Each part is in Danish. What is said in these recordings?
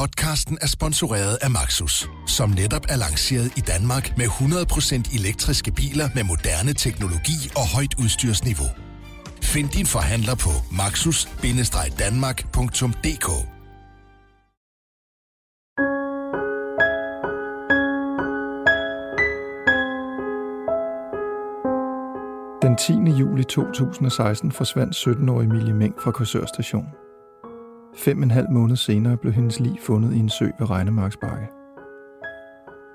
Podcasten er sponsoreret af Maxus, som netop er lanceret i Danmark med 100% elektriske biler med moderne teknologi og højt udstyrsniveau. Find din forhandler på maxus-danmark.dk Den 10. juli 2016 forsvandt 17-årige Emilie Meng fra Korsør station. Fem og en halv måned senere blev hendes lig fundet i en sø ved Regnemarksbakke.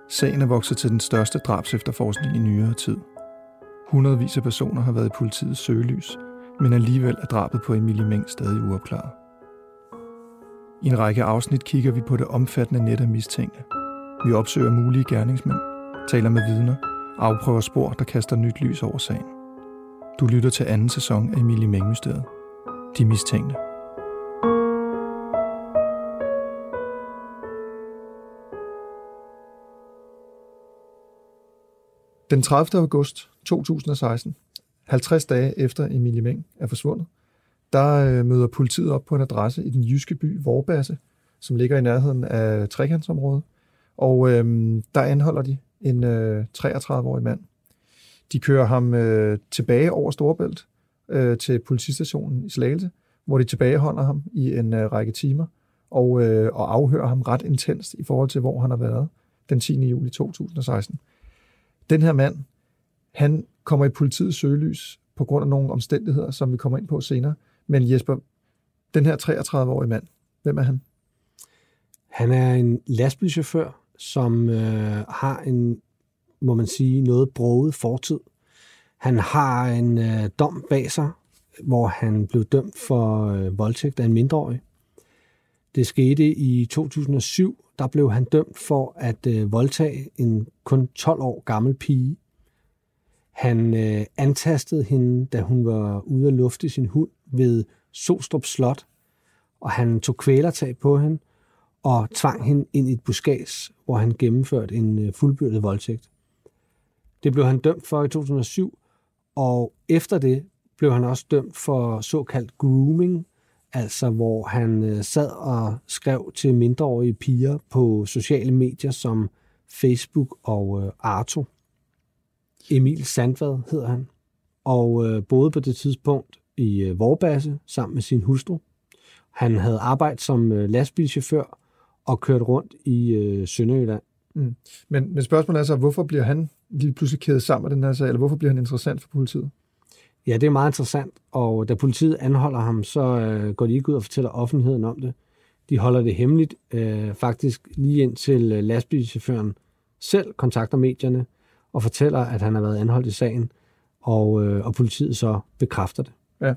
Sagen er vokset til den største drabs efterforskning i nyere tid. Hundredvis af personer har været i politiets søgelys, men alligevel er drabet på Emilie Meng stadig uopklaret. I en række afsnit kigger vi på det omfattende net af mistænkte. Vi opsøger mulige gerningsmænd, taler med vidner, afprøver spor, der kaster nyt lys over sagen. Du lytter til anden sæson af Emilie Meng-mysteriet. De mistænkte. Den 30. august 2016, 50 dage efter Emilie Meng er forsvundet, der øh, møder politiet op på en adresse i den jyske by Vorbasse, som ligger i nærheden af trekantsområdet. Og øh, der anholder de en øh, 33-årig mand. De kører ham øh, tilbage over Storebælt øh, til politistationen i Slagelse, hvor de tilbageholder ham i en øh, række timer og, øh, og afhører ham ret intenst i forhold til, hvor han har været den 10. juli 2016. Den her mand, han kommer i politiets søgelys på grund af nogle omstændigheder, som vi kommer ind på senere. Men Jesper, den her 33-årige mand, hvem er han? Han er en lastbilchauffør, som øh, har en, må man sige, noget broget fortid. Han har en øh, dom bag sig, hvor han blev dømt for øh, voldtægt af en mindreårig. Det skete i 2007. Der blev han dømt for at øh, voldtage en kun 12 år gammel pige. Han øh, antastede hende, da hun var ude at lufte sin hund ved Sostrup Slot, og han tog kvælertag på hende og tvang hende ind i et buskads, hvor han gennemførte en øh, fuldbyrdet voldtægt. Det blev han dømt for i 2007, og efter det blev han også dømt for såkaldt grooming, altså hvor han øh, sad og skrev til mindreårige piger på sociale medier som Facebook og øh, Arto. Emil Sandvad hedder han, og øh, boede på det tidspunkt i Vorbasse sammen med sin hustru. Han havde arbejdet som lastbilchauffør og kørt rundt i Sønderjylland. Mm. Men, men spørgsmålet er så, hvorfor bliver han lige pludselig kædet sammen med den her sag, eller hvorfor bliver han interessant for politiet? Ja, det er meget interessant, og da politiet anholder ham, så øh, går de ikke ud og fortæller offentligheden om det. De holder det hemmeligt, øh, faktisk lige indtil øh, lastbilchaufføren selv kontakter medierne og fortæller, at han har været anholdt i sagen, og, øh, og politiet så bekræfter det. Ja.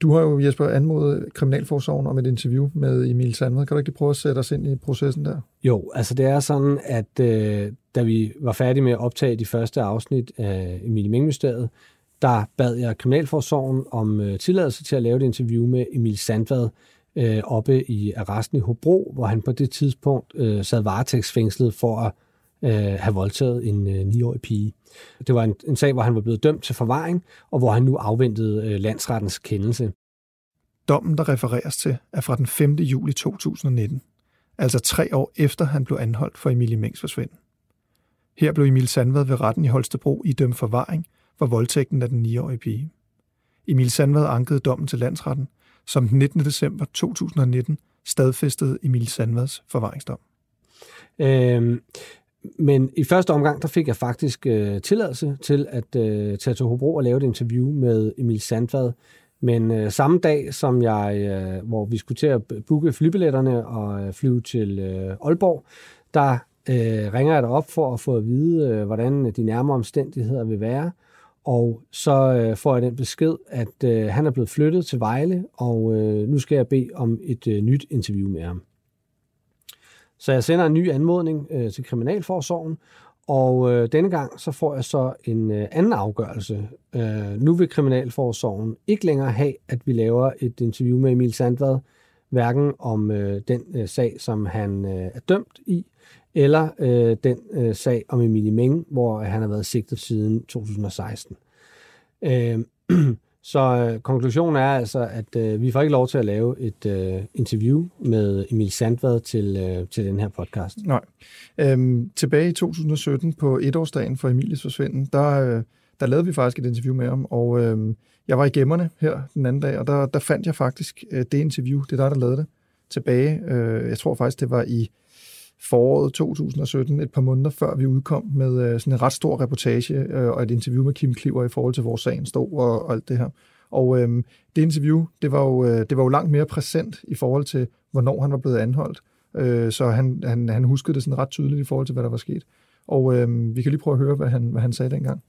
Du har jo, Jesper, anmodet Kriminalforsorgen om et interview med Emil Sandved. Kan du ikke prøve at sætte os ind i processen der? Jo, altså det er sådan, at øh, da vi var færdige med at optage de første afsnit af Emil Mengmysteriet, der bad jeg Kriminalforsorgen om øh, tilladelse til at lave et interview med Emil Sandvad øh, oppe i arresten i Hobro, hvor han på det tidspunkt øh, sad varetægtsfængslet for at øh, have voldtaget en øh, 9-årig pige. Det var en, en sag, hvor han var blevet dømt til forvaring, og hvor han nu afventede øh, landsrettens kendelse. Dommen, der refereres til, er fra den 5. juli 2019, altså tre år efter han blev anholdt for Emilie Mengs forsvinden. Her blev Emil Sandvad ved retten i Holstebro idømt forvaring for voldtægten af den 9-årige pige. Emil Sandvad ankede dommen til landsretten, som den 19. december 2019 stadfæstede Emil Sandvads forvaringsdom. Øhm, men i første omgang, der fik jeg faktisk øh, tilladelse til at øh, tage til Hobro og lave et interview med Emil Sandvad. Men øh, samme dag, som jeg, øh, hvor vi skulle til at booke flybilletterne og øh, flyve til øh, Aalborg, der øh, ringer jeg dig op for at få at vide, øh, hvordan de nærmere omstændigheder vil være. Og så øh, får jeg den besked, at øh, han er blevet flyttet til Vejle, og øh, nu skal jeg bede om et øh, nyt interview med ham. Så jeg sender en ny anmodning øh, til Kriminalforsorgen, og øh, denne gang så får jeg så en øh, anden afgørelse. Øh, nu vil Kriminalforsorgen ikke længere have, at vi laver et interview med Emil Sandvad, hverken om øh, den øh, sag, som han øh, er dømt i, eller øh, den øh, sag om Emilie Meng, hvor øh, han har været sigtet siden 2016. Øh, Så øh, konklusionen er altså, at øh, vi får ikke lov til at lave et øh, interview med Emil Sandvad til, øh, til den her podcast. Nej. Øhm, tilbage i 2017 på etårsdagen for Emilies forsvinden, der, øh, der lavede vi faktisk et interview med ham, og øh, jeg var i gemmerne her den anden dag, og der, der fandt jeg faktisk øh, det interview, det er der, der lavede det, tilbage. Øh, jeg tror faktisk, det var i foråret 2017, et par måneder før vi udkom med øh, sådan en ret stor reportage øh, og et interview med Kim Kliver i forhold til, hvor sagen stod og, og alt det her. Og øh, det interview, det var, jo, øh, det var jo langt mere præsent i forhold til, hvornår han var blevet anholdt. Øh, så han, han, han huskede det sådan ret tydeligt i forhold til, hvad der var sket. Og øh, vi kan lige prøve at høre, hvad han, hvad han sagde dengang.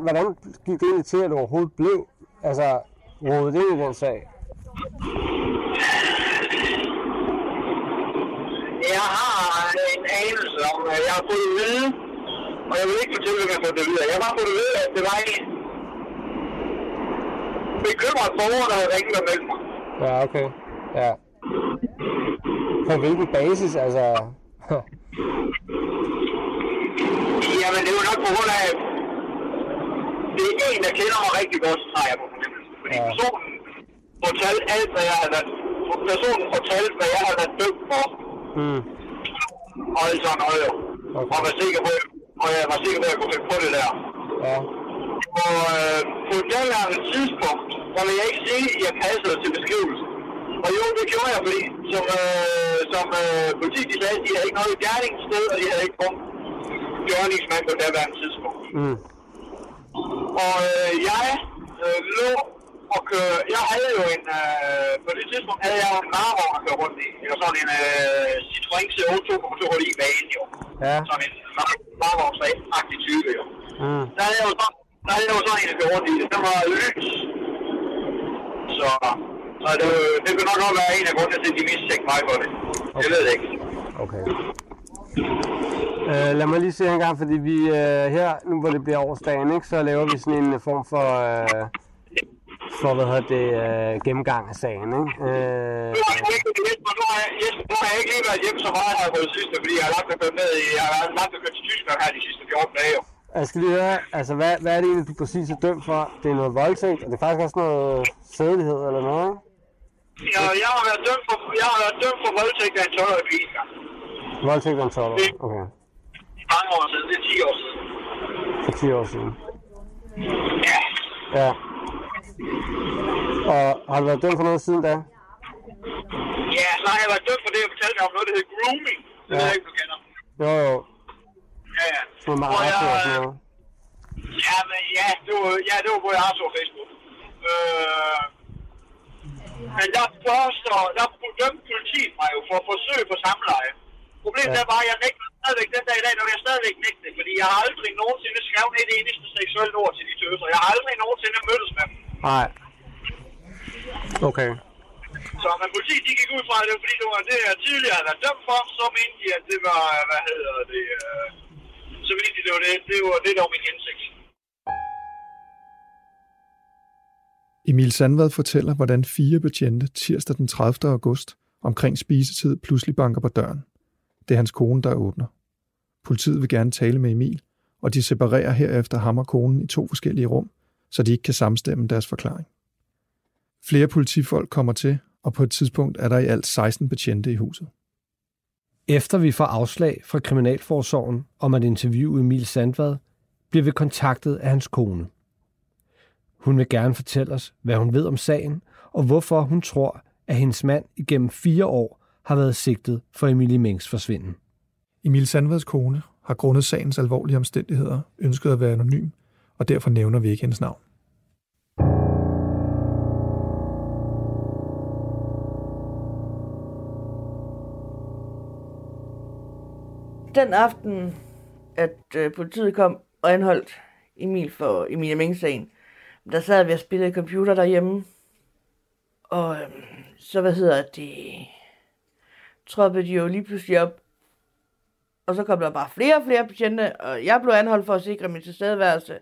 Hvordan, hvordan gik det egentlig til, at du overhovedet blev altså, rodet ind i den sag? Jeg har en anelse om, at jeg har fået at vide, og jeg vil ikke fortælle, hvem jeg har fået det videre. Jeg har fået at vide, at det var en bekymret borger, der havde ringet og meldt mig. Ja, okay. Ja. På hvilken basis, altså? Jamen, det jo nok på grund af, det er en, der kender mig rigtig godt, har jeg på fornemmelsen. Fordi Ja. personen fortalte alt, hvad jeg havde været, personen fortalte, hvad jeg havde været dømt for, Hmm. og alt sådan noget. jo. Okay. Og var sikker på, og jeg var sikker på, at jeg kunne finde på det der. Ja. Og øh, på et daværende tidspunkt, der vil jeg ikke sige, at jeg passede til beskrivelsen. Og jo, det gjorde jeg, fordi som, øh, som øh, politi, de sagde, de havde ikke noget gerningssted, og de havde ikke fundet gerningsmand på daværende tidspunkt. Mm. Og øh, jeg øh, lå og køre, jeg havde jo en, øh, på det tidspunkt havde jeg jo en varevogn at køre rundt i. Det var sådan en øh, Citroën CO 2,2 i banen jo. Ja. Sådan en varevognsagtig type jo. Mm. Der havde jeg jo sådan, der havde jeg jo sådan en, der kørte rundt i. Den var lys. Så, så det, det kan nok godt være en af grundene til, at de mistænkte mig for det. Jeg ved det ikke. Okay. Uh, lad mig lige se en gang, fordi vi uh, her, nu hvor det bliver årsdagen, ikke, så laver vi sådan en form for, uh, for hvad hedder det, uh, gennemgang af sagen. Ikke? Uh, Nu har jeg nu har jeg, ikke lige været hjemme så meget her på det sidste, fordi jeg har lagt mig ned i, jeg har lagt mig til Tyskland her de sidste 14 dage. jeg skal lige høre, altså hvad, hvad er det egentlig, du præcis er dømt for? Det er noget voldtægt, og det er faktisk også noget sædelighed eller noget? Ja, jeg har været dømt for, jeg har været dømt for voldtægt af en 12-årig pige. Voldtægt af en 12 Okay. Mange år siden, det er 10 år siden. For 10 år siden. Ja. Ja. Og har du været dømt for noget siden da? Ja, så har jeg været dømt for det, jeg fortalte dig om noget, der hedder grooming. Det Ja. ved jeg ikke, du kender. Jo, jo. Ja, ja. Sådan noget Hvor meget jeg, og sådan noget. Ja, men ja, det var, ja, det var på jeg så Facebook. Øh, men der påstår, der dømte politiet mig jo for forsøg på samleje. Problemet Ja. er bare, at jeg nægter stadigvæk den dag i dag, når jeg stadigvæk nægter det, fordi jeg har aldrig nogensinde skrevet et eneste seksuelt ord til de tøser. Jeg har aldrig nogensinde mødtes med dem. Nej. Okay. Så men politiet de gik ud fra, at det var fordi, det var det, jeg tidligere havde været dømt for, så mente de, at det var, hvad hedder det, øh, så mente de, det var det, det var det, der var min hensigt. Emil Sandvad fortæller, hvordan fire betjente tirsdag den 30. august omkring spisetid pludselig banker på døren. Det er hans kone, der åbner. Politiet vil gerne tale med Emil, og de separerer herefter ham og konen i to forskellige rum, så de ikke kan samstemme deres forklaring. Flere politifolk kommer til, og på et tidspunkt er der i alt 16 betjente i huset. Efter vi får afslag fra Kriminalforsorgen om at interviewe Emil Sandvad, bliver vi kontaktet af hans kone. Hun vil gerne fortælle os, hvad hun ved om sagen, og hvorfor hun tror, at hendes mand igennem fire år har været sigtet for Emilie Mengs forsvinden. Emil Sandvads kone har grundet sagens alvorlige omstændigheder ønsket at være anonym, og derfor nævner vi ikke hendes navn. Den aften, at øh, politiet kom og anholdt Emil for Emilie Meng-sagen, der sad vi og spillede computer derhjemme. Og øh, så, hvad hedder det, troppede de jo lige pludselig op. Og så kom der bare flere og flere betjente, og jeg blev anholdt for at sikre min tilstedeværelse.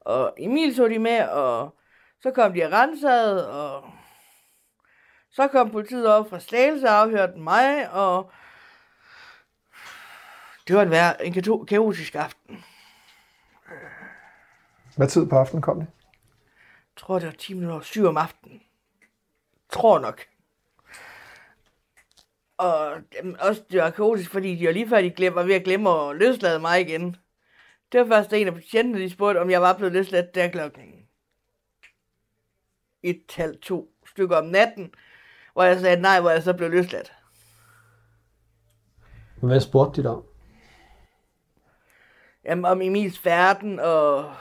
Og Emil tog de med, og så kom de og rensede, og så kom politiet op fra Slagelse og afhørte mig, og Det var en, vær, en kaotisk aften. Hvad tid på aftenen kom de? Jeg tror, det var 10 minutter over syv om aftenen. Tror nok. Og jamen, også det var kaotisk, fordi de var lige før de glem, var ved at glemme at løslade mig igen. Det var først en af patienterne, de spurgte, om jeg var blevet løsladt der klokken et, halv, to stykker om natten, hvor jeg sagde nej, hvor jeg så blev løsladt. Hvad spurgte de dig om? Jamen, om Emils færden, og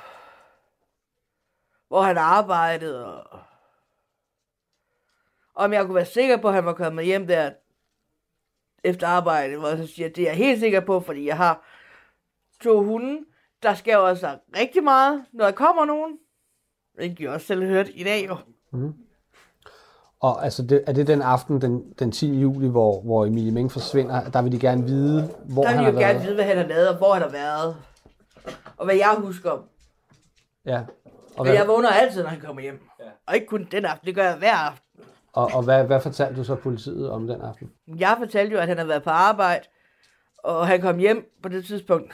hvor han arbejdede, og om jeg kunne være sikker på, at han var kommet hjem der efter arbejde, hvor jeg så siger, det er jeg helt sikker på, fordi jeg har to hunde, der skal også rigtig meget, når der kommer nogen. Det kan jeg også selv hørt i dag jo. Og altså, det, er det den aften, den, den 10. juli, hvor, hvor Emilie Meng forsvinder? Der vil de gerne vide, hvor Der han vil har jeg jo gerne været? vide, hvad han har lavet, og hvor han har været. Og hvad jeg husker om. Ja. Og Men jeg hvad, vågner altid, når han kommer hjem. Og ikke kun den aften, det gør jeg hver aften. Og, og hvad, hvad fortalte du så politiet om den aften? Jeg fortalte jo, at han havde været på arbejde, og han kom hjem på det tidspunkt.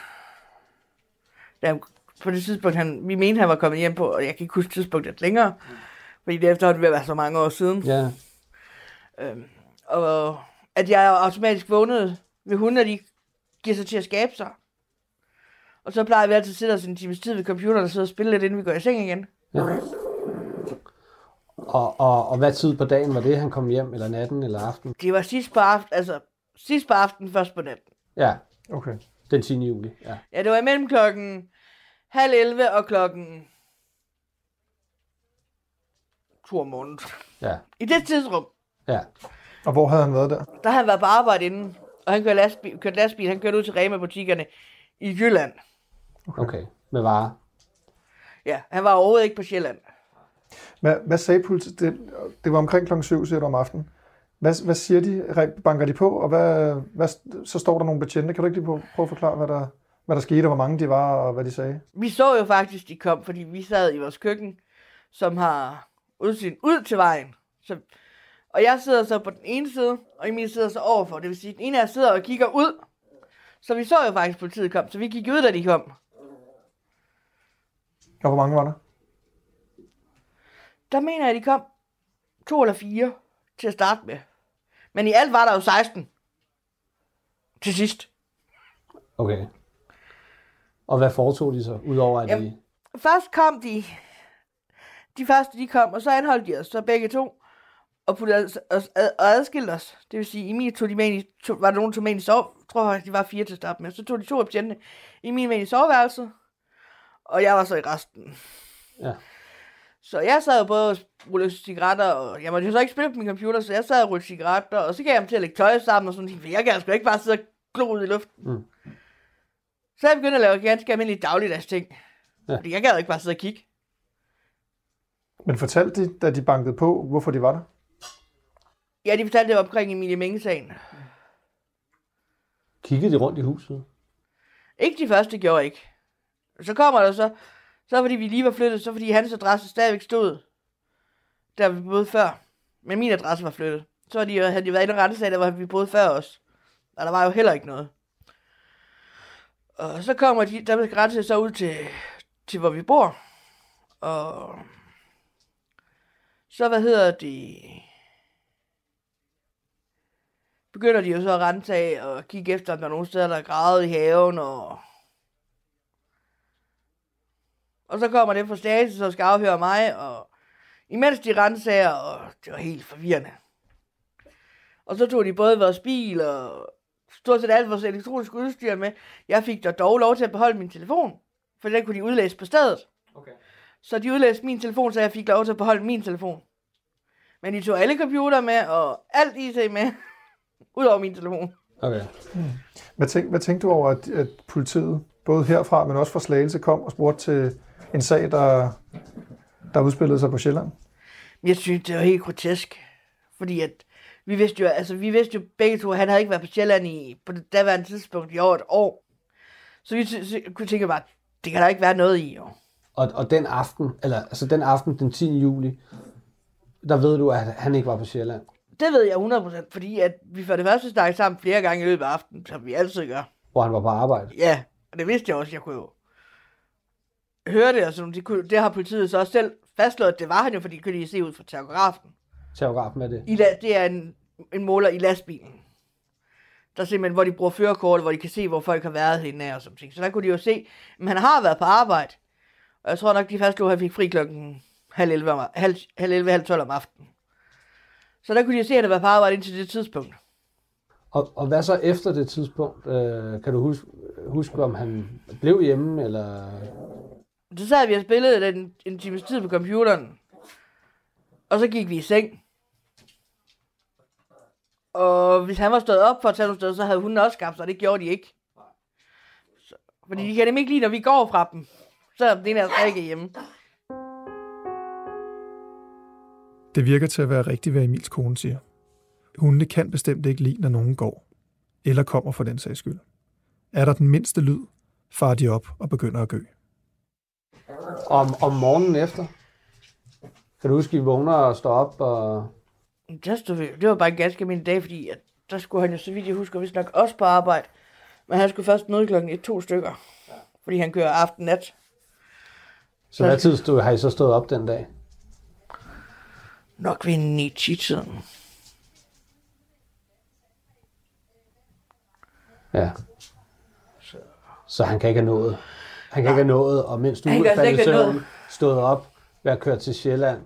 Da han, på det tidspunkt, han, vi mente, han var kommet hjem på, og jeg kan ikke huske tidspunktet længere, fordi det er efterhånden at være så mange år siden. Ja, Og at jeg automatisk vågnede ved hunden, at de giver sig til at skabe sig. Og så plejer vi altid at sidde os en times tid ved computeren og sidde og spille lidt, inden vi går i seng igen. ja. Og, og, og hvad tid på dagen var det, han kom hjem, eller natten, eller aften? Det var sidst på aften, altså sidst på aften, først på natten. Ja, Okay. den 10. juli. Ja. Ja, det var imellem klokken halv 11 og klokken to om morgenen. Ja, I det tidsrum, ja. Og hvor havde han været der? der havde han været på arbejde inden, og han kørte lastbil, kørte lastbil han kørte ud til Rema-butikkerne i Jylland. Okay, med varer. Ja, han var overhovedet ikke på Sjælland. Hvad, hvad sagde politiet? Det, det var omkring klokken 7, siger du om aftenen. Hvad, hvad siger de? Banker de på? Og hvad, hvad, så står der nogle betjente. Kan du ikke lige prøve, at forklare, hvad der, hvad der skete, og hvor mange de var, og hvad de sagde? Vi så jo faktisk, de kom, fordi vi sad i vores køkken, som har udsyn ud til vejen. Så, og jeg sidder så på den ene side, og Emil sidder så overfor. Det vil sige, at den ene af sidder og kigger ud. Så vi så jo faktisk, at politiet kom. Så vi gik ud, da de kom. Og hvor mange var der? Der mener jeg, at de kom to eller fire til at starte med. Men i alt var der jo 16 til sidst. Okay. Og hvad foretog de så, udover at de... Jamen. Først kom de, de første de kom, og så anholdt de os, så begge to, og puttede os, os ad, og adskilte os. Det vil sige, Emil tog de med i, tog, var der nogen, der tog med i jeg tror faktisk, de var fire til at starte med. Så tog de to af betjentene, Emil med i soveværelset, og jeg var så i resten. Ja. Så jeg sad både og rullede cigaretter, og jeg måtte jo så ikke spille på min computer, så jeg sad og rullede cigaretter, og så gav jeg ham til at lægge tøj sammen og sådan noget. Jeg kan sgu ikke bare sidde og glo ud i luften. Mm. Så jeg begyndte at lave ganske almindelige dagligdags ting. Ja. Fordi jeg gad ikke bare sidde og kigge. Men fortalte de, da de bankede på, hvorfor de var der? Ja, de fortalte det omkring Emilie Menge-sagen. Kiggede de rundt i huset? Ikke de første gjorde ikke. Så kommer der så, så fordi vi lige var flyttet, så fordi hans adresse stadigvæk stod, der vi boede før. Men min adresse var flyttet. Så havde de, havde de været inde og rette sig, der hvor vi boede før os. Og der var jo heller ikke noget. Og så kommer de, der skal rette sig så ud til, til hvor vi bor. Og så hvad hedder det? Begynder de jo så at rense af og kigge efter, om der er nogle steder, der er gravet i haven. Og, og så kommer det fra Stasi, så skal afhøre mig. Og imens de renser, og det var helt forvirrende. Og så tog de både vores bil og stort set alt vores elektroniske udstyr med. Jeg fik da dog lov til at beholde min telefon, for den kunne de udlæse på stedet. Okay. Så de udlæste min telefon, så jeg fik lov til at beholde min telefon. Men de tog alle computer med, og alt IT med, udover min telefon. Okay. Hvad, tænk, hvad tænkte du over, at, at politiet, både herfra, men også fra Slagelse, kom og spurgte til en sag, der, der udspillede sig på Sjælland? Jeg synes, det var helt grotesk. Fordi at vi vidste jo, altså vi vidste jo begge to, at han havde ikke været på Sjælland i, på det daværende tidspunkt i over et år. Så vi kunne tænke bare, det kan der ikke være noget i, jo. Og, og den aften, eller altså den aften den 10. juli, der ved du, at han ikke var på Sjælland. Det ved jeg 100%, fordi at vi for det første snakkede sammen flere gange i løbet af aftenen, som vi altid gør. hvor han var på arbejde. Ja, og det vidste jeg også, jeg kunne jo høre det, og sådan, det, kunne, det har politiet så også selv fastslået, at det var han jo, fordi de kunne lige se ud fra terrografen. Terrografen med det. I, det er en, en måler i lastbilen. Der er simpelthen, hvor de bruger førerkort, hvor de kan se, hvor folk har været henne og sådan ting. Så der kunne de jo se, at han har været på arbejde. Og jeg tror nok, de fastslog, at han fik fri klokken halv 11, om, halv, halv 11, halv 12 om aftenen. Så der kunne de jo se, at han var på arbejde indtil det tidspunkt. Og, og hvad så efter det tidspunkt? Øh, kan du huske, huske, om han blev hjemme, eller... Så sad vi og spillede den en times tid på computeren. Og så gik vi i seng. Og hvis han var stået op for at tage nogle steder, så havde hun også skabt sig, og det gjorde de ikke. Så, fordi de kan dem ikke lide, når vi går fra dem. Så den er altså ikke hjemme. Det virker til at være rigtigt, hvad Emils kone siger. Hundene kan bestemt ikke lide, når nogen går. Eller kommer for den sags skyld. Er der den mindste lyd, farer de op og begynder at gø. Om, om morgenen efter? Kan du huske, at I vågner og står op og... Der stod vi, det var bare en ganske almindelig dag, fordi at der skulle han jo, så vidt jeg husker, vist nok også på arbejde. Men han skulle først møde klokken et to stykker. Fordi han kører aften-nat. Så hvad tid stod, har I så stået op den dag? Nok ved 9-10-tiden. Ja. Så han kan ikke have nået. Han kan ikke have nået, og mens du faldt i søvn, stået op, været kørt til Sjælland,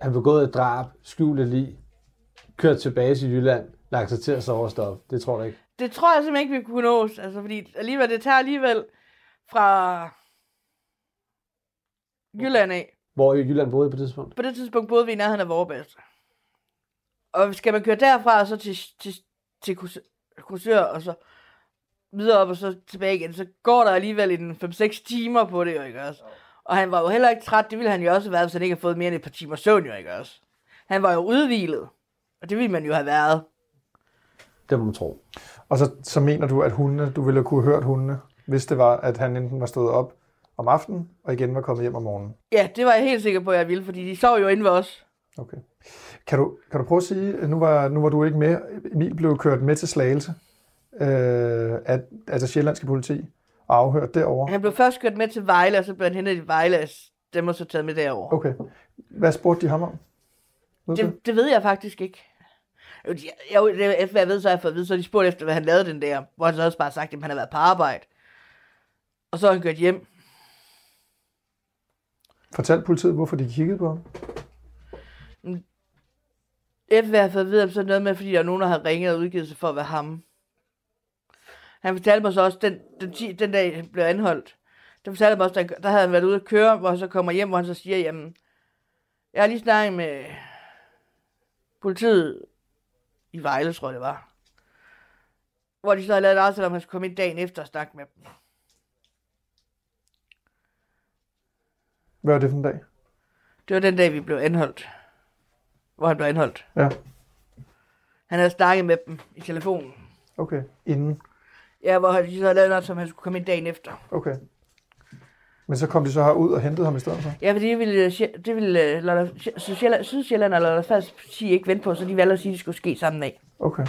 han begået et drab, skjult et lig, kørt tilbage til Jylland, lagt sig til at sove og. Det tror jeg ikke. Det tror jeg simpelthen ikke, vi kunne nås. Altså, fordi alligevel, det tager alligevel fra Jylland af. Hvor i Jylland boede I på det tidspunkt? På det tidspunkt boede vi i nærheden af Vorbasse. Og skal man køre derfra og så til, til, til kursør, og så videre op og så tilbage igen, så går der alligevel en 5-6 timer på det, jo, ikke også? Og han var jo heller ikke træt, det ville han jo også have været, hvis han ikke havde fået mere end et par timer søvn, jo, ikke også? Han var jo udvilet, og det ville man jo have været. Det må man tro. Og så, så mener du, at hundene, du ville kunne have hørt hundene, hvis det var, at han enten var stået op om aftenen, og igen var kommet hjem om morgenen. Ja, det var jeg helt sikker på, at jeg ville, fordi de sov jo inde ved os. Okay. Kan du, kan du prøve at sige, nu var, nu var du ikke med, Emil blev kørt med til Slagelse øh, af, altså Sjællandske politi og afhørt derovre. Han blev først kørt med til Vejle, og så blev han hentet i Vejle, og dem og så taget med derover. Okay. Hvad spurgte de ham om? Ved det? Det, det ved jeg faktisk ikke. Jo, det- efter hvad jeg ved, så har jeg fået at vide, så har de spurgt efter, hvad han lavede den der, hvor han så også bare sagt, at han har været på arbejde. Og så er han kørt hjem. Fortalte politiet, hvorfor de kiggede på ham? Efter hvad jeg har fået at vide, så er det noget med, fordi der er nogen, der har ringet og udgivet sig for at være ham. Han fortalte mig så også, den, den, den dag han blev anholdt, der fortalte mig også, der, der havde han været ude at køre, hvor han så kommer hjem, hvor han så siger, jamen, jeg har lige snakket med politiet i Vejle, tror jeg det var. Hvor de så havde lavet en aftale om, han skulle komme ind dagen efter og snakke med dem. Hvad var det for en dag? Det var den dag, vi blev anholdt. Hvor han blev anholdt. Ja, Han havde snakket med dem i telefonen. okay. Inden. Ja, hvor de så havde lavet noget, som han skulle komme ind dagen efter. Okay. Men så kom de så herud og hentede ham i stedet for? Ja, for det ville, Sje- det ville øh, Lolland- Sje- Sydsjælland, og Lolland Falls politi ikke vente på, så de valgte at sige, at det skulle ske sammen af. Okay.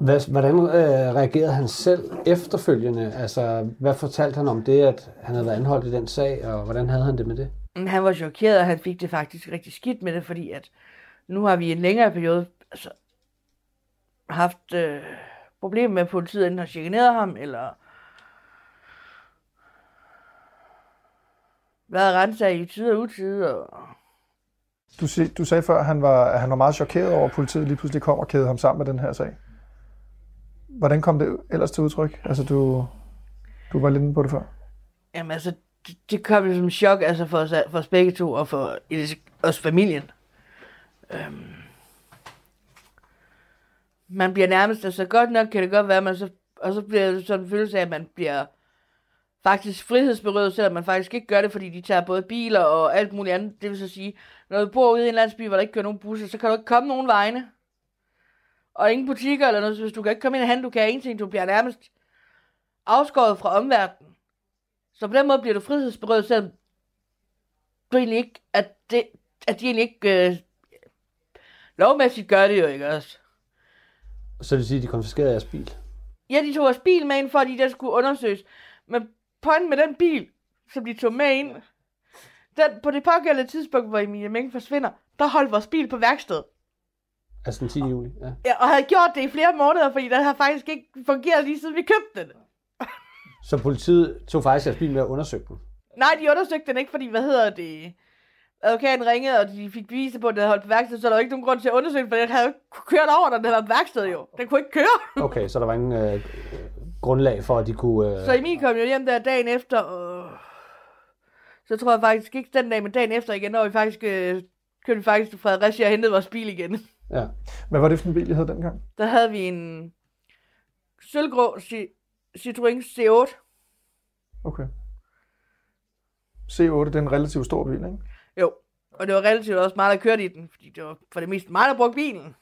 Hvad, hvordan øh, reagerede han selv efterfølgende? Altså, hvad fortalte han om det, at han havde været anholdt i den sag, og hvordan havde han det med det? Men han var chokeret, og han fik det faktisk rigtig skidt med det, fordi at nu har vi i en længere periode altså, haft øh, problemer med, at politiet enten har chikaneret ham, eller været renset i tid og utid, og Du, sig, du sagde før, at han var, at han var meget chokeret over, at politiet lige pludselig kom og kædede ham sammen med den her sag. Hvordan kom det ellers til udtryk? Altså, du, du var lidt inde på det før. Jamen altså, det, det kom jo som chok altså for, os, for os begge to, og for os familien. Øhm. Man bliver nærmest, altså godt nok kan det godt være, man så, og så bliver det sådan en følelse af, at man bliver faktisk frihedsberøvet, selvom man faktisk ikke gør det, fordi de tager både biler og alt muligt andet. Det vil så sige, når du bor ude i en landsby, hvor der ikke kører nogen busser, så kan du ikke komme nogen vegne. Og ingen butikker eller noget, så hvis du kan ikke komme ind og handle, du kan ingenting, du bliver nærmest afskåret fra omverdenen. Så på den måde bliver du frihedsberøvet, selvom du egentlig ikke, at, det, at de egentlig ikke øh, lovmæssigt gør det jo, ikke også? Så det vil sige, at de konfiskerede jeres bil? Ja, de tog vores bil med ind, fordi der skulle undersøges. Men pointen med den bil, som de tog med ind, den, på det pågældende tidspunkt, hvor Emilie Meng forsvinder, der holdt vores bil på værksted. Altså den 10. juli, ja. Ja, og havde gjort det i flere måneder, fordi den har faktisk ikke fungeret lige siden vi købte den. Så politiet tog faktisk jeres bil med at undersøge den? Nej, de undersøgte den ikke, fordi, hvad hedder det... Advokaten ringede, og de fik beviser på, at den havde holdt på værksted, så der var ikke nogen grund til at undersøge for den havde kørt over, når den havde været på værksted jo. Den kunne ikke køre. Okay, så der var ingen øh, grundlag for, at de kunne... Øh... Så Emil kom jo hjem der dagen efter, og så tror jeg faktisk ikke den dag, men dagen efter igen, når vi faktisk øh, kørte vi faktisk til Fredericia og hentede vores bil igen. Ja. Hvad var det for en bil, I havde dengang? Der havde vi en sølvgrå Ci- Citroën C8. Okay. C8, det er en relativt stor bil, ikke? Og det var relativt også meget, der kørte i den, fordi det var for det meste mig, der brugte bilen.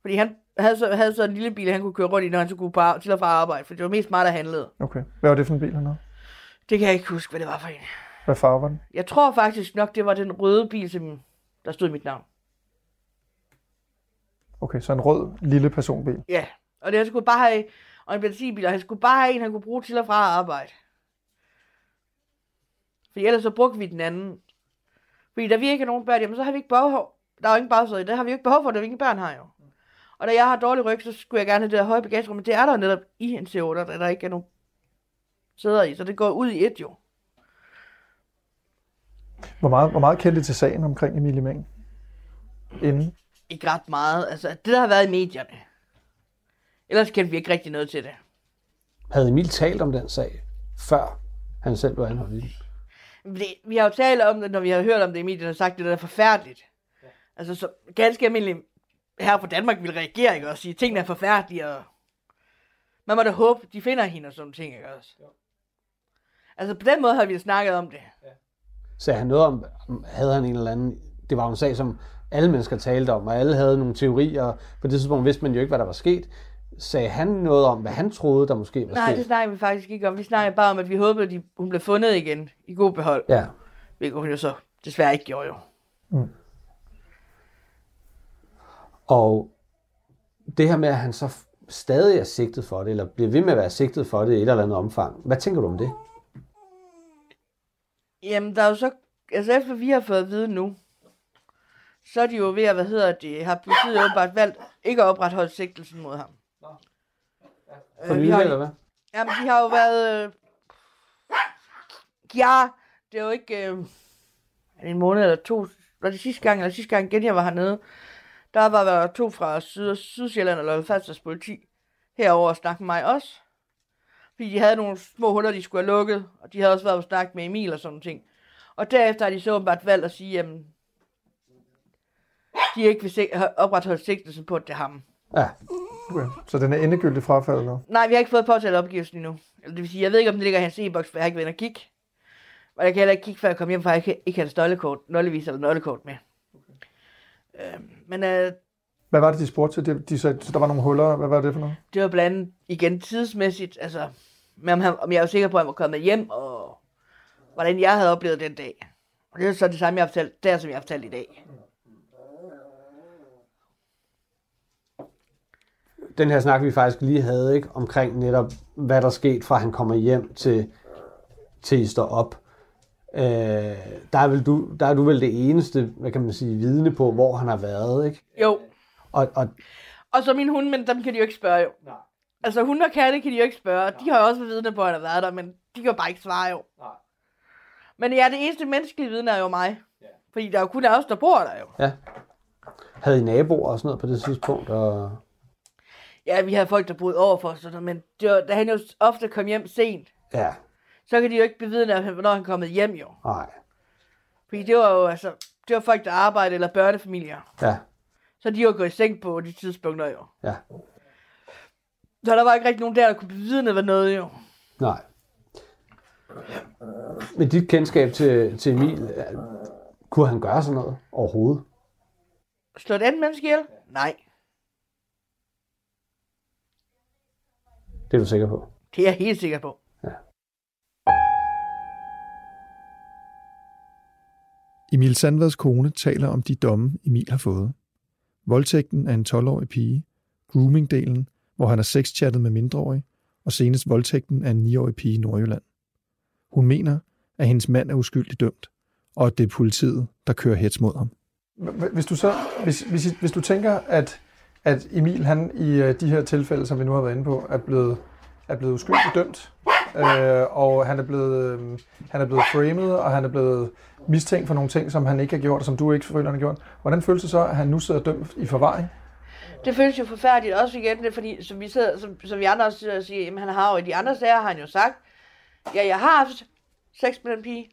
Fordi han havde så, havde så en lille bil, han kunne køre rundt i, når han skulle på, til og fra arbejde, for det var mest mig, der handlede. Okay. Hvad var det for en bil, han havde? Det kan jeg ikke huske, hvad det var for en. Hvad farve var den? Jeg tror faktisk nok, det var den røde bil, som der stod i mit navn. Okay, så en rød lille personbil. Ja, og det han skulle bare have, og en benzinbil, og han skulle bare have en, han kunne bruge til og fra arbejde. For ellers så brugte vi den anden. Fordi da vi ikke har nogen børn, jamen så har vi ikke behov Der er jo ingen bagsæde, det har vi jo ikke behov for, da vi ingen børn har jo. Og da jeg har dårlig ryg, så skulle jeg gerne have det der høje bagagerum, men det er der netop i en C8, der der ikke er nogen sæder i, så det går ud i et jo. Hvor meget, hvor meget kendte I til sagen omkring Emilie Meng? Inden? Ikke ret meget, altså det der har været i medierne. Ellers kendte vi ikke rigtig noget til det. Havde Emil talt om den sag, før han selv blev anholdt i Det, vi har jo talt om det, når vi har hørt om det i medierne, og sagt, det der er forfærdeligt. Ja. Altså, så ganske almindeligt her fra Danmark vil reagere, ikke? Og sige, tingene er forfærdelige, og man må da håbe, de finder hende og sådan ting, ikke også? Altså, på den måde har vi snakket om det. Sagde han noget om, om- havde han en eller anden... Det var jo en sag, som alle mennesker talte om, og alle havde nogle teorier. På det tidspunkt vidste man jo ikke, hvad der var sket. Sagde han noget om, hvad han troede, der måske var Nej, det sket? snakker vi faktisk ikke om. Vi snakker bare om, at vi håbede, at de, hun blev fundet igen i god behold. Ja. Hvilket hun jo så desværre ikke gjorde jo. Og det her med, at han så stadig er sigtet for det, eller bliver ved med at være sigtet for det i et eller andet omfang. Hvad tænker du om det? Jamen, der er jo så... Altså, efter vi har fået at vide nu, så er de jo ved at, hvad hedder det, har politiet åbenbart valgt ikke at opretholde sigtelsen mod ham. For Øh, vi nylig, har- eller hvad? Jamen, de har jo været... Øh... Ja, det er jo ikke... Øh... En måned eller to... Var det sidste gang, eller sidste gang igen, jeg var hernede, der var der to fra Syd- og Sydsjælland, eller Falsters politi, herover og snakke med mig også. Fordi de havde nogle små huller, de skulle have lukket, og de havde også været og snakke med Emil og sådan ting. Og derefter har de så åbenbart valgt at sige, jamen, de ikke vil opretholdt sigtelsen på, at det er ham. Ja. Okay. Så den er endegyldigt frafaldet nu? Nej, vi har ikke fået påtalt opgivelsen endnu. Det vil sige, jeg ved ikke, om det ligger i hans e-boks, for jeg har ikke været og kigge. Og jeg kan heller ikke kigge, før jeg kommer hjem, for jeg ikke, ikke et nøglekort, nøglevis eller nøglekort med. Okay. Øh, men øh, Hvad var det, de spurgte til? De, de sagde, der var nogle huller. Hvad var det for noget? det var blandt andet igen tidsmæssigt, altså, med om, om jeg var sikker på, at han var kommet hjem, og hvordan jeg havde oplevet den dag. Og det er så det samme, jeg har fortalt, der, som jeg har fortalt i dag. Den her snak, vi faktisk lige havde, ikke? Omkring netop, hvad der skete fra han kommer hjem til, til I står op. Øh, der, er vel du, der er du vel det eneste, hvad kan man sige, vidne på, hvor han har været, ikke? Jo, Og, og og så min hund, men dem kan de jo ikke spørge jo. Nej. Altså hunde og katte kan de jo ikke spørge. De har jo også været vidne på, at han har været der, men de kan jo bare ikke svare jo. Nej. Men ja, det eneste menneskelige vidne er jo mig. Ja. Fordi der er jo kun os, der bor der jo. ja, havde I naboer og sådan noget på det tidspunkt? Og, Ja, vi havde folk, der boede over for os, men det var, da han jo ofte kom hjem sent, ja, så kan de jo ikke bevidne, hvornår han er kommet hjem jo. nej, Fordi det var jo altså, det var folk, der arbejdede, eller børnefamilier. ja, Så de var gået i seng på de tidspunkter jo. ja, Så der var ikke rigtig nogen der, der kunne bevidne hvad noget jo. nej. Med dit kendskab til, til Emil, kunne han gøre sådan noget overhovedet? Slå et andet menneske ihjel? Nej, Det er du sikker på? det er jeg helt sikker på. Emil Sandvads kone taler om de domme, Emil har fået. Voldtægten af en 12-årig pige, grooming-delen, hvor han har sexchattet med mindreårige, og senest voldtægten af en 9-årig pige i Nordjylland. Hun mener, at hendes mand er uskyldigt dømt, og at det er politiet, der kører hets mod ham. Hvis du, så, hvis, hvis, hvis du tænker, at, at Emil han i øh, de her tilfælde, som vi nu har været inde på, er blevet, er blevet uskyldigt dømt, øh, og han er, blevet, øh, han er blevet framed, og han er blevet mistænkt for nogle ting, som han ikke har gjort, og som du ikke føler, han har gjort. Hvordan føles det så, at han nu sidder dømt i forvaring? Det føles jo forfærdeligt også igen, det fordi, som vi, sidder, som, som vi andre også sidder og siger, jamen han har jo i de andre sager, har han jo sagt, ja, jeg har haft sex med den pige.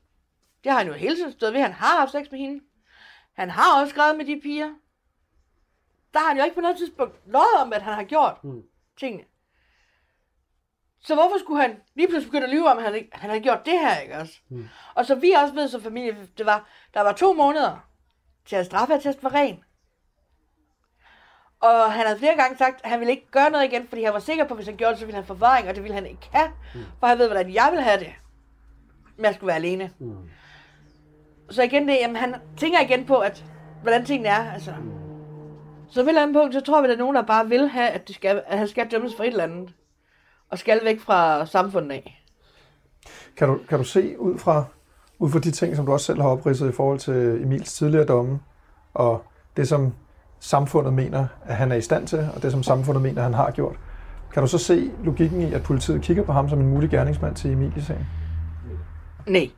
Det har han jo hele tiden stået ved, han har haft sex med hende. Han har også skrevet med de piger. Der har han jo ikke på noget tidspunkt lovet om, at han har gjort mm. tingene. Så hvorfor skulle han lige pludselig begynde at lyve om, at han, ikke, han havde gjort det her, ikke også? Mm. Og så vi også ved som familie, det var, der var to måneder til at straffeattest var ren. Og han havde flere gange sagt, at han ville ikke gøre noget igen, fordi han var sikker på, at hvis han gjorde det, så ville han forvaring, og det ville han ikke have. Mm. For han ved, hvordan jeg vil have det, med at skulle være alene. Mm. Så igen det, jamen, han tænker igen på, at hvordan tingene er. Altså. Mm. Så på et eller andet punkt, så tror vi, at der er nogen, der bare vil have, at, det skal, at han skal dømmes for et eller andet. Og skal væk fra samfundet af. Kan du, kan du se ud fra, ud fra de ting, som du også selv har opridset i forhold til Emils tidligere domme, og det, som samfundet mener, at han er i stand til, og det, som samfundet mener, at han har gjort. Kan du så se logikken i, at politiet kigger på ham som en mulig gerningsmand til Emilie-sagen? Nej.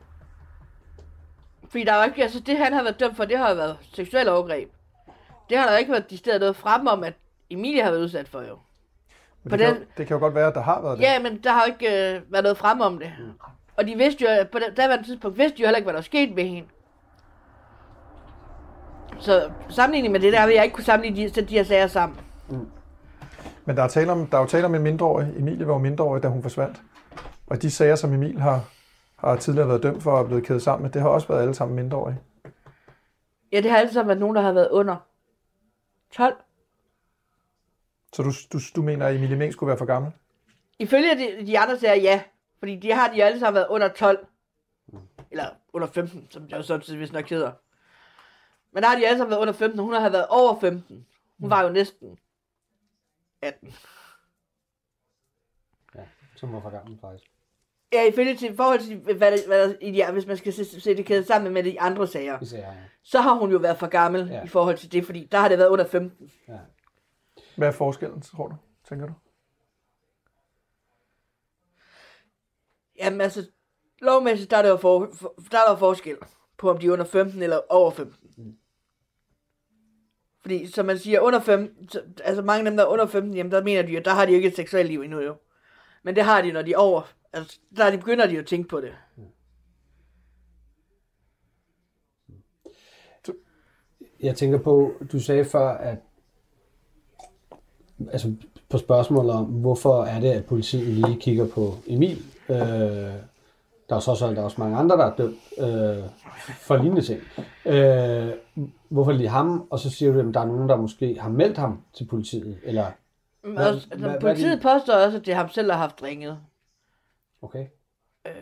Fordi der er jo ikke, altså det han har været dømt for, det har jo været seksuel overgreb. Det har der ikke været de steder noget frem om, at Emilie har været udsat for jo. Men det, den, kan jo, det kan jo godt være, at der har været det. Ja, men der har jo ikke øh, været noget frem om det. Mm. Og de vidste jo, på det daværende tidspunkt, vidste de jo heller ikke, hvad der skete med hende. Så sammenligning med det der, vil jeg ikke kunne sammenligne de, de her sager sammen. Mm. Men der er, tale om, der er jo tale om en mindreårig. Emilie var jo mindreårig, da hun forsvandt. Og de sager, som Emil har, har tidligere været dømt for at blive kædet sammen med, det har også været alle sammen mindreårige. Ja, det har alle sammen været nogen, der har været under 12. Så du, du, du mener, at Emilie Meng skulle være for gammel? Ifølge de, de andre sager, ja. Fordi de har de alle sammen været under 12. Eller under 15, som jeg jo sådan hvis nok hedder. Men der har de alle sammen været under 15, hun har været over 15. Hun var jo næsten 18. Ja, som var for gammel faktisk. Ja, ifølge til forhold til, hvad der, hvad der, ja, hvis man skal se, se det kædet sammen med de andre sager, ja. så har hun jo været for gammel ja. i forhold til det, fordi der har det været under 15. Ja. Hvad er forskellen, tror du, tænker du? Jamen altså, lovmæssigt, der er der jo for, for, der er der forskel på, om de er under 15 eller over 15. Mm. Fordi, som man siger, under 15, altså mange af dem, der er under 15, jamen der mener de jo, der har de jo ikke et seksuelt liv endnu jo. Men det har de, når de er over. Altså, der de begynder de jo at tænke på det. Jeg tænker på, du sagde før, at altså på spørgsmålet om, hvorfor er det, at politiet lige kigger på Emil, øh, der er så også, der er også mange andre, der er dømt øh, for lignende ting. Øh, hvorfor lige ham? Og så siger du, at der er nogen, der måske har meldt ham til politiet? Eller, hvad, altså, hvad, politiet hvad påstår også, at det er ham selv, har haft ringet. Okay. Øh,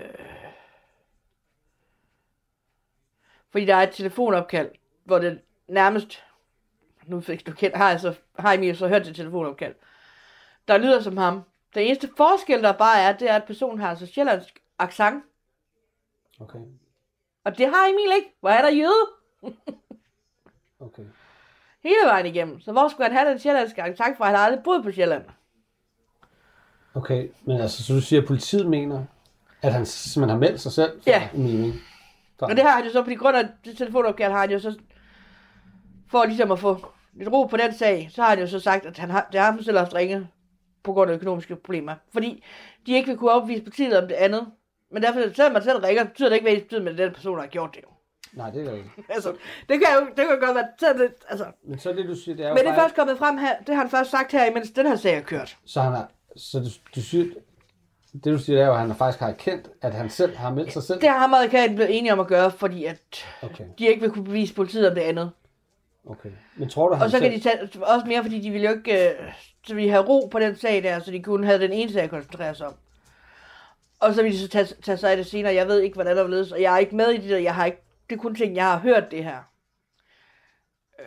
fordi der er et telefonopkald, hvor det nærmest, nu fik du kendt, har, altså, har Emil så hørt det telefonopkald, der lyder som ham. Den eneste forskel, der bare er, det er, at personen har altså sjællandsk accent, Okay. Og det har Emil ikke. Hvor er der jøde? okay. Hele vejen igennem. Så hvor skulle han have den sjællandske accent fra? Han har aldrig boet på Sjælland. Okay, men altså, så du siger, at politiet mener, at han simpelthen har meldt sig selv for ja. Emil? Og det har han jo så, på grund af det telefonopkald, har han jo så, for ligesom at få lidt ro på den sag, så har han jo så sagt, at han har, det har han selv haft ringet på grund af økonomiske problemer. Fordi de ikke vil kunne opvise politiet om det andet. Men derfor, selvom man selv ringer, betyder det ikke, hvad det betyder, at den person har gjort det jo. Nej, det er det ikke. altså, det kan jo det kan godt være... Så det, altså. Men så det, du siger, det er Men det er først kommet frem her, det har han først sagt her, imens den her sag er kørt. Så han har, så du, du siger, det du siger, er jo, at han faktisk har erkendt, at han selv har meldt sig selv? Det har ham og advokaten blevet enige om at gøre, fordi at okay. de ikke vil kunne bevise politiet om det andet. Okay. Men tror du, han Og så kan de tage, også mere, fordi de ville jo ikke, øh, så vi have ro på den sag der, så de kunne have den ene sag at koncentrere sig om. Og så vil de så tage, tage sig af det senere. Jeg ved ikke, hvordan der vil og jeg er ikke med i det der. Jeg har ikke, det er kun ting, jeg har hørt det her. Øh,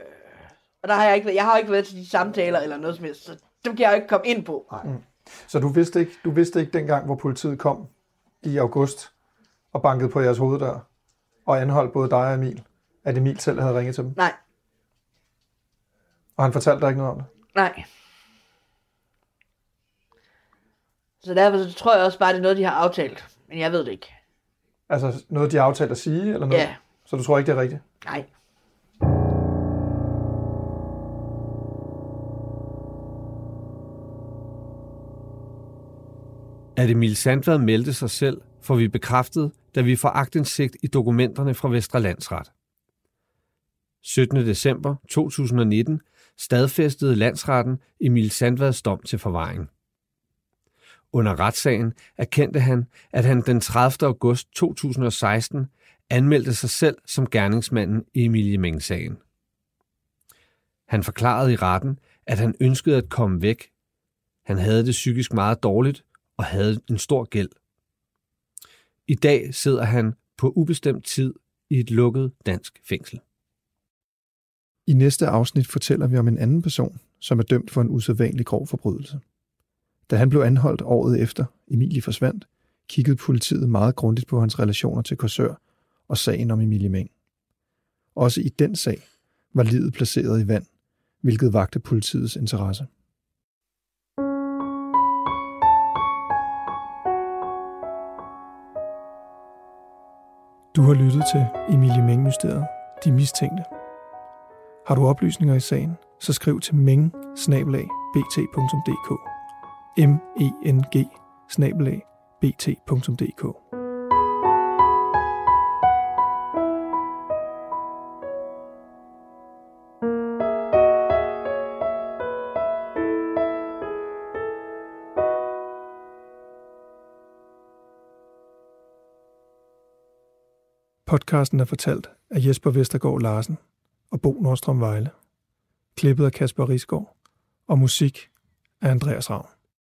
og der har jeg ikke, jeg har ikke været til de samtaler eller noget som helst. Så dem kan jeg jo ikke komme ind på. Nej. Så du vidste, ikke, du vidste ikke dengang, hvor politiet kom i august og bankede på jeres hoveddør og anholdt både dig og Emil, at Emil selv havde ringet til dem? Nej, Og han fortalte dig ikke noget om det? nej. Så derfor så tror jeg også bare, det er noget, de har aftalt. Men jeg ved det ikke. Altså noget, de har aftalt at sige, eller noget? Ja. Så du tror ikke, det er rigtigt? Nej. At Emil Sandvad meldte sig selv, får vi bekræftet, da vi får agtindsigt i dokumenterne fra Vestre Landsret. 17. december 2019 stadfæstede landsretten Emil Sandvads dom til forvaring. Under retssagen erkendte han, at han den 30. august 2016 anmeldte sig selv som gerningsmanden i Emilie Meng-sagen. Han forklarede i retten, at han ønskede at komme væk. Han havde det psykisk meget dårligt og havde en stor gæld. I dag sidder han på ubestemt tid i et lukket dansk fængsel. I næste afsnit fortæller vi om en anden person, som er dømt for en usædvanlig grov forbrydelse. Da han blev anholdt året efter Emilie forsvandt, kiggede politiet meget grundigt på hans relationer til Korsør og sagen om Emilie Meng. Også i den sag var livet placeret i vand, hvilket vagte politiets interesse. Du har lyttet til Emilie Meng-mysteriet, De Mistænkte. Har du oplysninger i sagen, så skriv til meng bt.dk m e n g bt.dk Podcasten er fortalt af Jesper Vestergaard Larsen og Bo Nordstrøm Vejle. Klippet af Kasper Risgaard og musik af Andreas Ravn.